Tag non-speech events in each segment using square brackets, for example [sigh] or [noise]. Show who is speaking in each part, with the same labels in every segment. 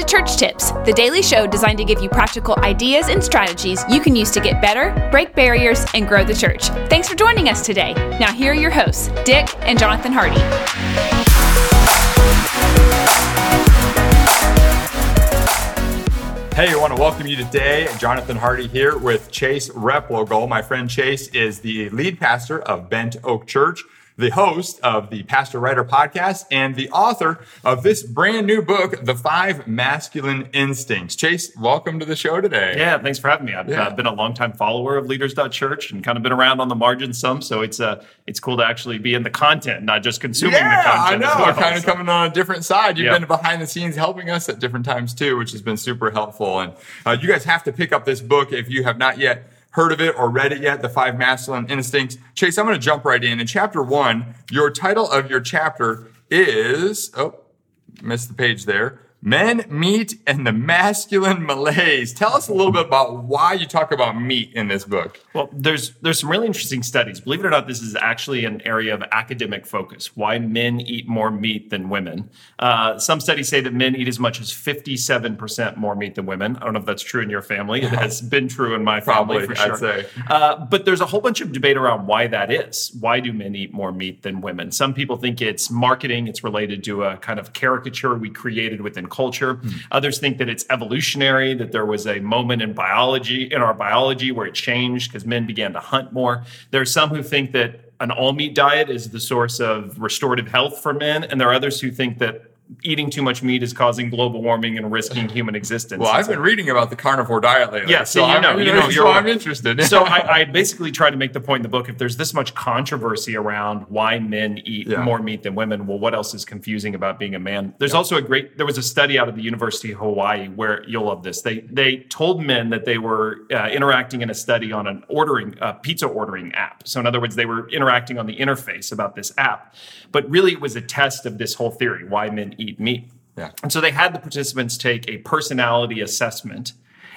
Speaker 1: to Church Tips, the daily show designed to give you practical ideas and strategies you can use to get better, break barriers, and grow the church. Thanks for joining us today. Now, here are your hosts, Dick and Jonathan Hardy.
Speaker 2: Hey, I want to welcome you today. Jonathan Hardy here with Chase Replogle. My friend Chase is the lead pastor of Bent Oak Church the host of the Pastor Writer podcast and the author of this brand new book, The Five Masculine Instincts. Chase, welcome to the show today.
Speaker 3: Yeah, thanks for having me. I've yeah. uh, been a longtime follower of Leaders.Church and kind of been around on the margins some, so it's uh, it's cool to actually be in the content, not just consuming
Speaker 2: yeah,
Speaker 3: the content.
Speaker 2: I know,
Speaker 3: well,
Speaker 2: kind of coming on a different side. You've been behind the scenes helping us at different times too, which has been super helpful. And uh, you guys have to pick up this book if you have not yet heard of it or read it yet, The Five Masculine Instincts. Chase, I'm going to jump right in. In chapter one, your title of your chapter is, oh, missed the page there. Men, meat, and the masculine malaise. Tell us a little bit about why you talk about meat in this book.
Speaker 3: Well, there's there's some really interesting studies. Believe it or not, this is actually an area of academic focus. Why men eat more meat than women? Uh, some studies say that men eat as much as 57 percent more meat than women. I don't know if that's true in your family. It has [laughs] been true in my family
Speaker 2: Probably,
Speaker 3: for sure.
Speaker 2: I'd say.
Speaker 3: Uh, but there's a whole bunch of debate around why that is. Why do men eat more meat than women? Some people think it's marketing. It's related to a kind of caricature we created within culture. Mm. Others think that it's evolutionary, that there was a moment in biology, in our biology, where it changed because men began to hunt more. There are some who think that an all meat diet is the source of restorative health for men, and there are others who think that eating too much meat is causing global warming and risking [sighs] human existence.
Speaker 2: Well, I've been reading about the carnivore diet lately.
Speaker 3: Yeah, so, so you know, you know,
Speaker 2: so I'm interested.
Speaker 3: so [laughs] I, I, basically try to make the point in the book: if there's this much controversy around why men eat yeah. more meat than women, well, what else is confusing about being a man? There's yeah. also a great. There was a study out of the University of Hawaii where you'll love this. They they told men that they were uh, interacting in a study on an ordering uh, pizza ordering app. So in other words, they were interacting on the interface about this app, but really it was a test of this whole theory: why men eat meat.
Speaker 2: Yeah.
Speaker 3: And so they had the participants take a personality assessment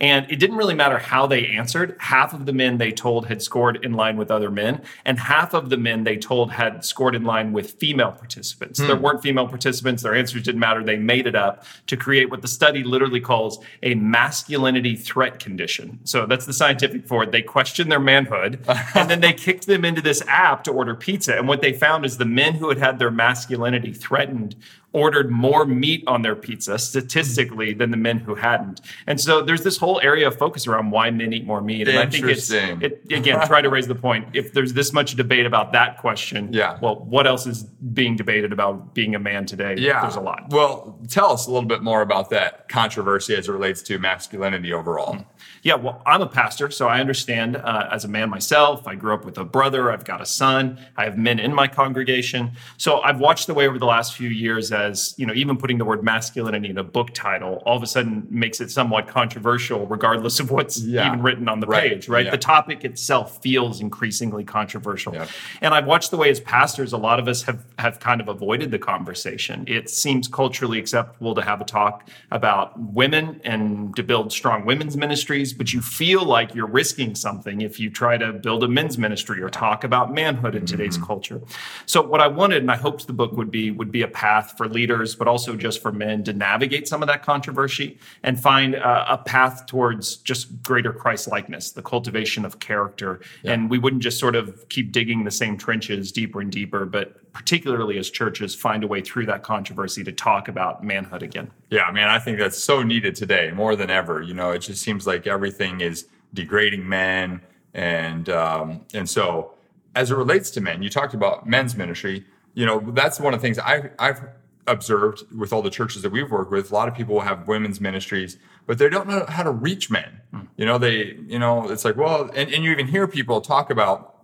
Speaker 3: and it didn't really matter how they answered. Half of the men they told had scored in line with other men, and half of the men they told had scored in line with female participants. Hmm. There weren't female participants, their answers didn't matter. They made it up to create what the study literally calls a masculinity threat condition. So that's the scientific for it. They questioned their manhood, [laughs] and then they kicked them into this app to order pizza. And what they found is the men who had had their masculinity threatened ordered more meat on their pizza statistically than the men who hadn't. And so there's this whole area of focus around why men eat more meat. And
Speaker 2: I think it's it,
Speaker 3: again, try to raise the point. If there's this much debate about that question,
Speaker 2: yeah.
Speaker 3: well, what else is being debated about being a man today?
Speaker 2: Yeah.
Speaker 3: There's a lot.
Speaker 2: Well, tell us a little bit more about that controversy as it relates to masculinity overall.
Speaker 3: Yeah, well, I'm a pastor, so I understand uh, as a man myself. I grew up with a brother. I've got a son. I have men in my congregation. So I've watched the way over the last few years as, you know, even putting the word masculinity in a book title all of a sudden makes it somewhat controversial, regardless of what's yeah. even written on the right. page, right? Yeah. The topic itself feels increasingly controversial. Yeah. And I've watched the way as pastors, a lot of us have, have kind of avoided the conversation. It seems culturally acceptable to have a talk about women and to build strong women's ministries but you feel like you're risking something if you try to build a men's ministry or talk about manhood in today's mm-hmm. culture. So what I wanted, and I hoped the book would be, would be a path for leaders, but also just for men to navigate some of that controversy and find a, a path towards just greater Christ likeness, the cultivation of character. Yeah. And we wouldn't just sort of keep digging the same trenches deeper and deeper, but particularly as churches find a way through that controversy to talk about manhood again.
Speaker 2: Yeah, man, I think that's so needed today more than ever. You know, it just seems like everything is degrading men, and um, and so as it relates to men, you talked about men's ministry. You know, that's one of the things I've, I've observed with all the churches that we've worked with. A lot of people have women's ministries, but they don't know how to reach men. Mm. You know, they, you know, it's like, well, and, and you even hear people talk about.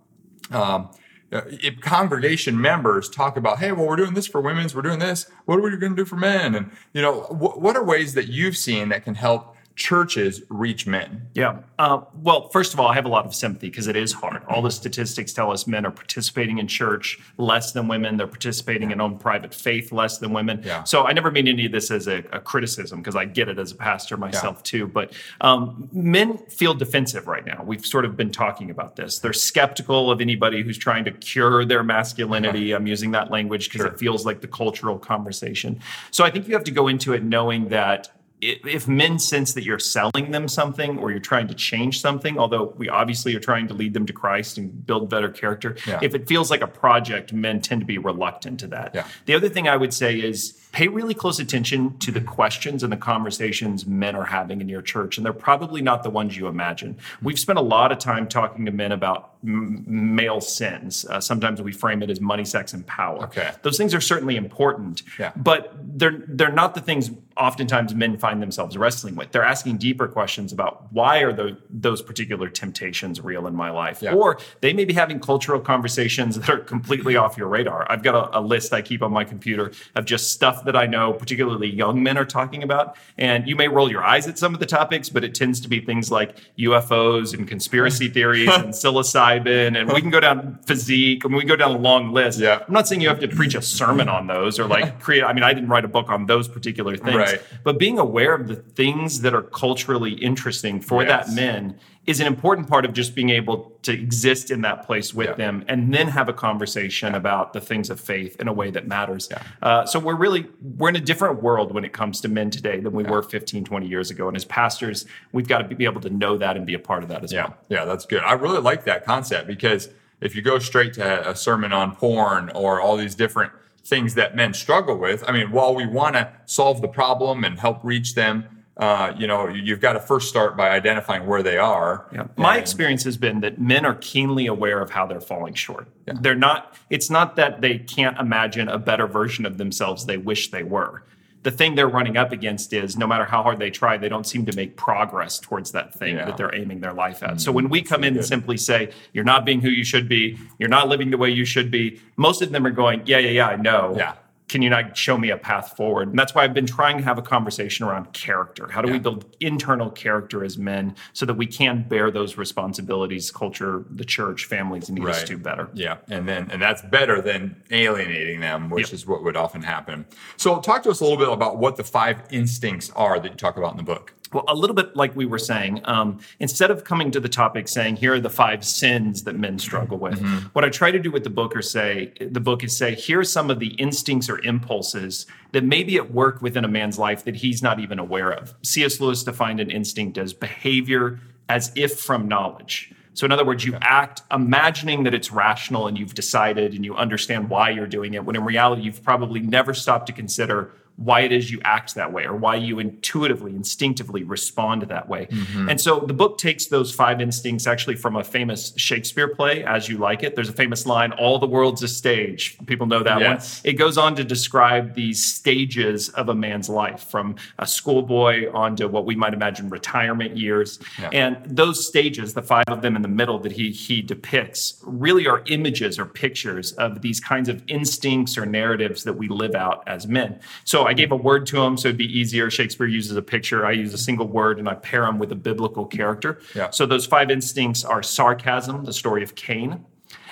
Speaker 2: Um, uh, if congregation members talk about, hey, well, we're doing this for women's, we're doing this, what are we going to do for men? And, you know, wh- what are ways that you've seen that can help churches reach men?
Speaker 3: Yeah. Uh, well, first of all, I have a lot of sympathy because it is hard. All the statistics tell us men are participating in church less than women. They're participating in own private faith less than women.
Speaker 2: Yeah.
Speaker 3: So I never mean any of this as a, a criticism because I get it as a pastor myself yeah. too. But um, men feel defensive right now. We've sort of been talking about this. They're skeptical of anybody who's trying to cure their masculinity. Uh-huh. I'm using that language because sure. it feels like the cultural conversation. So I think you have to go into it knowing that if men sense that you're selling them something or you're trying to change something, although we obviously are trying to lead them to Christ and build better character,
Speaker 2: Yeah.
Speaker 3: if it feels like a project, men tend to be reluctant to that.
Speaker 2: Yeah.
Speaker 3: The other thing I would say is pay really close attention to the questions and the conversations men are having in your church, and they're probably not the ones you imagine. We've spent a lot of time talking to men about m- male sins. Uh, sometimes we frame it as money, sex, and power.
Speaker 2: Okay.
Speaker 3: Those things are certainly important,
Speaker 2: Yeah.
Speaker 3: but they're they're not the things oftentimes men find themselves wrestling with. They're asking deeper questions about why are the, those particular temptations real in my life,
Speaker 2: Yeah.
Speaker 3: or they may be having cultural conversations [laughs] that are completely off your radar. I've got a, a list I keep on my computer of just stuff that I know, particularly young men are talking about, and you may roll your eyes at some of the topics, but it tends to be things like UFOs and conspiracy [laughs] theories and psilocybin, and we can go down physique, and we can go down a long list.
Speaker 2: Yeah.
Speaker 3: I'm not saying you have to preach a sermon on those or like [laughs] create. I mean, I didn't write a book on those particular things,
Speaker 2: Right.
Speaker 3: but being aware of the things that are culturally interesting for
Speaker 2: Yes.
Speaker 3: that men is an important part of just being able to exist in that place with
Speaker 2: Yeah.
Speaker 3: them and then have a conversation about the things of faith in a way that matters. Uh, so we're really we're in a different world when it comes to men today than we were 15, 20 years ago. And as pastors, we've got to be able to know that and be a part of that as
Speaker 2: Yeah,
Speaker 3: well.
Speaker 2: yeah, that's good. I really like that concept because if you go straight to a sermon on porn or all these different things that men struggle with, I mean, while we want to solve the problem and help reach them, uh, you know, you've got to first start by identifying where they are.
Speaker 3: Yeah. My experience has been that men are keenly aware of how they're falling short. They're not, it's not that they can't imagine a better version of themselves they wish they were. The thing they're running up against is no matter how hard they try, they don't seem to make progress towards that thing
Speaker 2: Yeah. Mm-hmm.
Speaker 3: that they're aiming their life at. so when we come in and simply say, you're not being who you should be, you're not living the way you should be, most of them are going, yeah, yeah, yeah, I know.
Speaker 2: Yeah.
Speaker 3: Can you not show me a path forward? And that's why I've been trying to have a conversation around character. How do we build internal character as men so that we can bear those responsibilities, culture, the church, families need us
Speaker 2: Right.
Speaker 3: to better.
Speaker 2: Yeah, and then and that's better than alienating them, which
Speaker 3: Yep.
Speaker 2: is what would often happen. So, talk to us a little bit about what the five instincts are that you talk about in the book.
Speaker 3: Well, a little bit like we were saying, um, instead of coming to the topic saying here are the five sins that men struggle with, what I try to do with the book or say the book is say here are some of the instincts or impulses that may be at work within a man's life that he's not even aware of. C.S. Lewis defined an instinct as behavior as if from knowledge. So, in other words, you act imagining that it's rational and you've decided and you understand why you're doing it, when in reality, you've probably never stopped to consider why it is you act that way or why you intuitively, instinctively respond that way. Mm-hmm. And so the book takes those five instincts actually from a famous Shakespeare play, As You Like It. There's a famous line, All the world's a stage. People know that
Speaker 2: Yes.
Speaker 3: one. It goes on to describe these stages of a man's life from a schoolboy on to what we might imagine retirement years.
Speaker 2: Yeah.
Speaker 3: And those stages, the five of them in the middle that he he depicts, really are images or pictures of these kinds of instincts or narratives that we live out as men. So I gave a word to him so it'd be easier. Shakespeare uses a picture. I use a single word and I pair them with a biblical character.
Speaker 2: Yeah.
Speaker 3: So those five instincts are sarcasm, the story of Cain,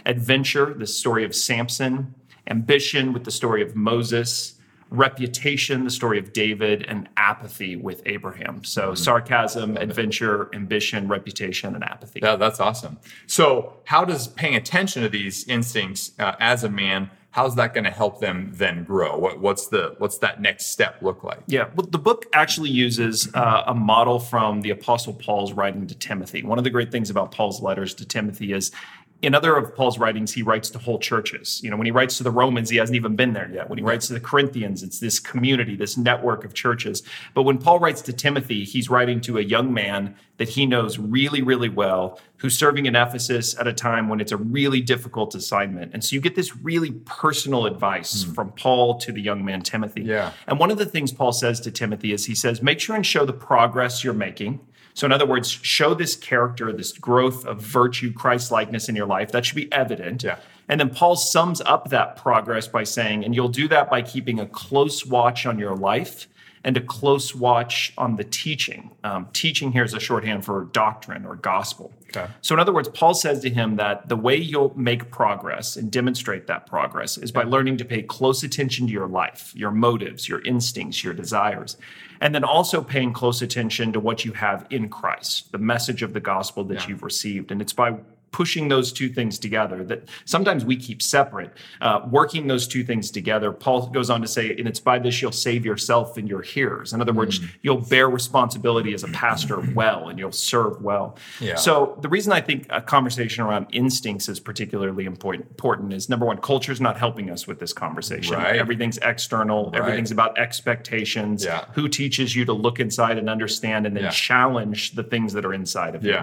Speaker 3: adventure, the story of Samson, ambition with the story of Moses, reputation, the story of David, and apathy with Abraham. So sarcasm, adventure, ambition, reputation, and apathy.
Speaker 2: Yeah, that's awesome. So, how does paying attention to these instincts uh, as a man? How's that going to help them then grow? What, what's the what's that next step look like?
Speaker 3: Yeah, well, the book actually uses uh, a model from the Apostle Paul's writing to Timothy. One of the great things about Paul's letters to Timothy is in other of Paul's writings, he writes to whole churches. You know, when he writes to the Romans, he hasn't even been there yet. When he writes to the Corinthians, it's this community, this network of churches. But when Paul writes to Timothy, he's writing to a young man that he knows really, really well, who's serving in Ephesus at a time when it's a really difficult assignment. And so you get this really personal advice hmm. from Paul to the young man Timothy.
Speaker 2: Yeah.
Speaker 3: And one of the things Paul says to Timothy is he says, make sure and show the progress you're making. So, in other words, show this character, this growth of virtue, Christ likeness in your life. That should be evident.
Speaker 2: Yeah.
Speaker 3: And then Paul sums up that progress by saying, and you'll do that by keeping a close watch on your life and a close watch on the teaching. Um, teaching here is a shorthand for doctrine or gospel.
Speaker 2: Okay.
Speaker 3: So, in other words, Paul says to him that the way you'll make progress and demonstrate that progress is by learning to pay close attention to your life, your motives, your instincts, your desires, and then also paying close attention to what you have in Christ, the message of the gospel that
Speaker 2: Yeah.
Speaker 3: you've received. And it's by pushing those two things together that sometimes we keep separate. Uh, working those two things together, Paul goes on to say, and it's by this you'll save yourself and your hearers. In other words, mm. you'll bear responsibility as a pastor well and you'll serve well. Yeah. So the reason I think a conversation around instincts is particularly important, is number one, culture is not helping us with this conversation. Right. Everything's external, right. everything's about expectations. Yeah. Who teaches you to look inside and understand and then yeah. challenge the things that are inside of you?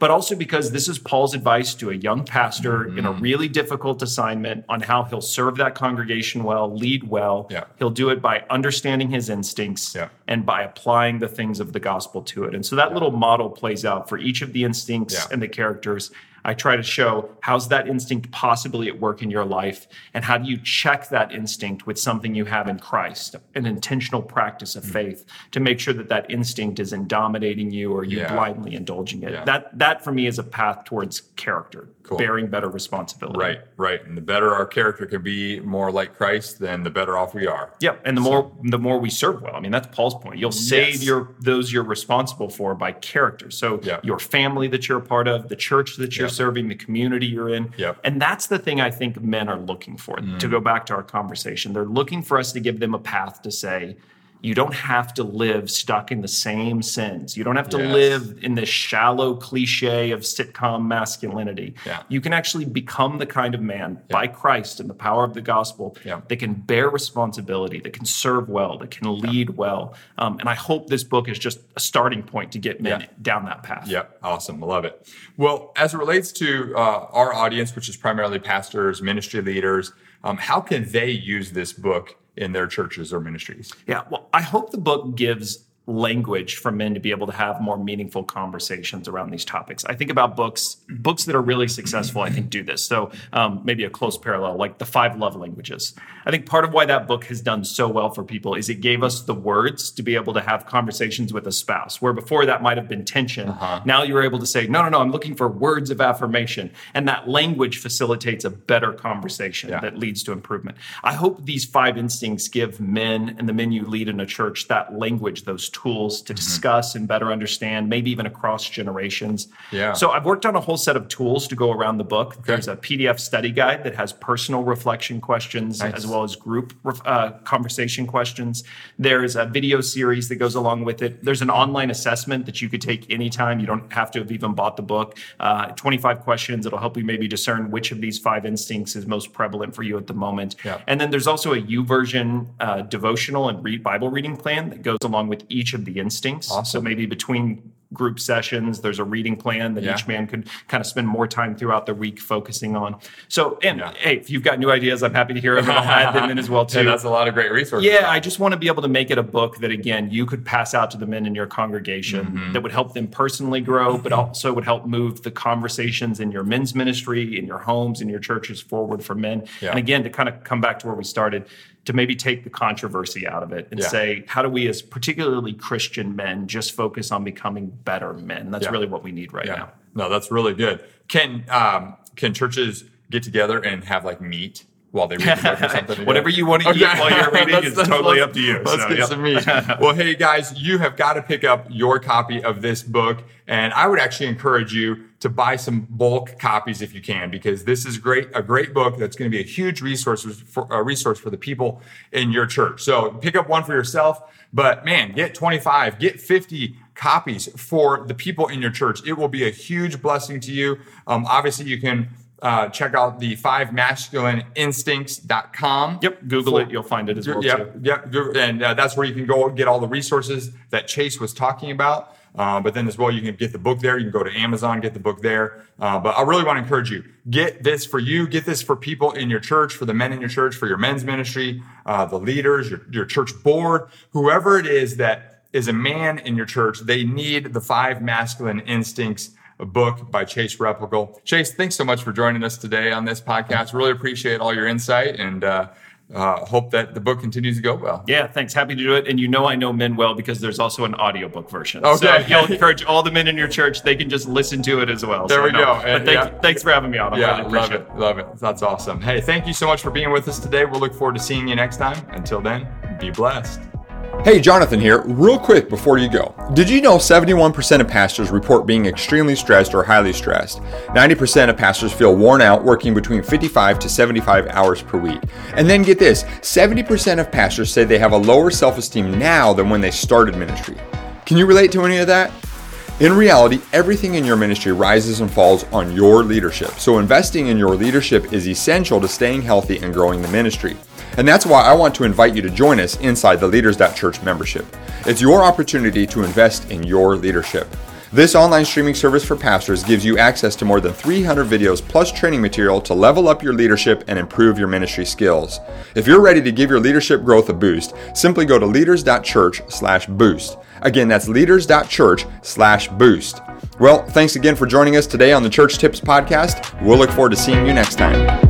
Speaker 3: But also because this is Paul's advice to a young pastor mm-hmm. in a really difficult assignment on how he'll serve that congregation well, lead well. Yeah. He'll do it by understanding his instincts yeah. and by applying the things of the gospel to it. And so that yeah. little model plays out for each of the instincts and the characters. I try to show how's that instinct possibly at work in your life, and how do you check that instinct with something you have in Christ, an intentional practice of mm. faith to make sure that that instinct isn't dominating you or you yeah. blindly indulging it. Yeah. That that for me is a path towards character cool. bearing better responsibility.
Speaker 2: Right, right. And the better our character can be more like Christ, then the better off we are.
Speaker 3: Yep. And the so. more the more we serve well. I mean, that's Paul's point. You'll save yes. your those you're responsible for by character. So yep. your family that you're a part of, the church that you're yep. serving, the community you're in. Yeah. And that's the thing I think men are looking for. Mm. To go back to our conversation, they're looking for us to give them a path to say, you don't have to live stuck in the same sins. You don't have to yes. live in this shallow cliche of sitcom masculinity. Yeah. You can actually become the kind of man yeah. by Christ and the power of the gospel yeah. that can bear responsibility, that can serve well, that can lead well. Um, and I hope this book is just a starting point to get men down that path.
Speaker 2: Yeah, awesome. I love it. Well, as it relates to uh, our audience, which is primarily pastors, ministry leaders, um, how can they use this book in their churches or ministries.
Speaker 3: Yeah, well, I hope the book gives language for men to be able to have more meaningful conversations around these topics. I think about books, books that are really successful, I think do this. So um, maybe a close parallel, like the five love languages. I think part of why that book has done so well for people is it gave us the words to be able to have conversations with a spouse, where before that might have been tension. Uh-huh. Now you're able to say, no, no, no, I'm looking for words of affirmation. And that language facilitates a better conversation yeah. that leads to improvement. I hope these five instincts give men and the men you lead in a church that language, those tools to mm-hmm. discuss and better understand, maybe even across generations. Yeah. So I've worked on a whole set of tools to go around the book. Okay. There's a PDF study guide that has personal reflection questions nice. as well as group uh, conversation questions. There's a video series that goes along with it. There's an online assessment that you could take anytime. You don't have to have even bought the book. Uh, 25 questions. It'll help you maybe discern which of these five instincts is most prevalent for you at the moment. Yeah. And then there's also a YouVersion uh, devotional and read Bible reading plan that goes along with each each of the instincts. Awesome. So maybe between group sessions. There's a reading plan that yeah. each man could kind of spend more time throughout the week focusing on. So, and yeah. hey, if you've got new ideas, I'm happy to hear them. I'll add them in as well [laughs] too.
Speaker 2: Yeah, that's a lot of great resources.
Speaker 3: Yeah, I just want to be able to make it a book that again you could pass out to the men in your congregation mm-hmm. that would help them personally grow, but also would help move the conversations in your men's ministry, in your homes, in your churches forward for men. And again, to kind of come back to where we started, to maybe take the controversy out of it and yeah. say, how do we, as particularly Christian men, just focus on becoming better men? That's yeah. really what we need right yeah. now.
Speaker 2: No, that's really good. Can um, can churches get together and have like meet while they read the book or [laughs] something.
Speaker 3: Whatever you want to okay. eat while you're [laughs] reading is totally up to you.
Speaker 2: Let's so, get yep. some meat. well, hey guys, you have got to pick up your copy of this book, and I would actually encourage you to buy some bulk copies if you can, because this is great a great book that's going to be a huge resource for a resource for the people in your church. So pick up one for yourself, but man, get 25, get 50 copies for the people in your church. It will be a huge blessing to you. Um, obviously, you can uh, check out the five masculine instincts.com.
Speaker 3: Yep, Google For, it, you'll find it as well.
Speaker 2: Yep, too. yep, and uh, that's where you can go get all the resources that Chase was talking about. Uh, but then as well, you can get the book there. You can go to Amazon, get the book there. Uh, but I really want to encourage you: get this for you, get this for people in your church, for the men in your church, for your men's ministry, uh, the leaders, your, your church board, whoever it is that is a man in your church. They need the five masculine instincts a book by Chase Replogle. Chase, thanks so much for joining us today on this podcast. Really appreciate all your insight and uh, uh, hope that the book continues to go well.
Speaker 3: Yeah, thanks. Happy to do it. And you know I know men well because there's also an audiobook version. Okay. So you'll encourage all the men in your church, they can just listen to it as well.
Speaker 2: There
Speaker 3: so
Speaker 2: we go.
Speaker 3: But thank, yeah. thanks for having me on. I yeah, really
Speaker 2: love it. it. Love it. That's awesome. Hey, thank you so much for being with us today. We'll look forward to seeing you next time. Until then, be blessed. Hey, Jonathan here. Real quick before you go. Did you know 71% of pastors report being extremely stressed or highly stressed? 90% of pastors feel worn out working between 55 to 75 hours per week. And then get this 70% of pastors say they have a lower self esteem now than when they started ministry. Can you relate to any of that? In reality, everything in your ministry rises and falls on your leadership. So, investing in your leadership is essential to staying healthy and growing the ministry. And that's why I want to invite you to join us inside the Leaders.Church membership. It's your opportunity to invest in your leadership. This online streaming service for pastors gives you access to more than 300 videos plus training material to level up your leadership and improve your ministry skills. If you're ready to give your leadership growth a boost, simply go to leaders.church/boost. Again, that's leaders.church/boost. Well, thanks again for joining us today on the Church Tips podcast. We'll look forward to seeing you next time.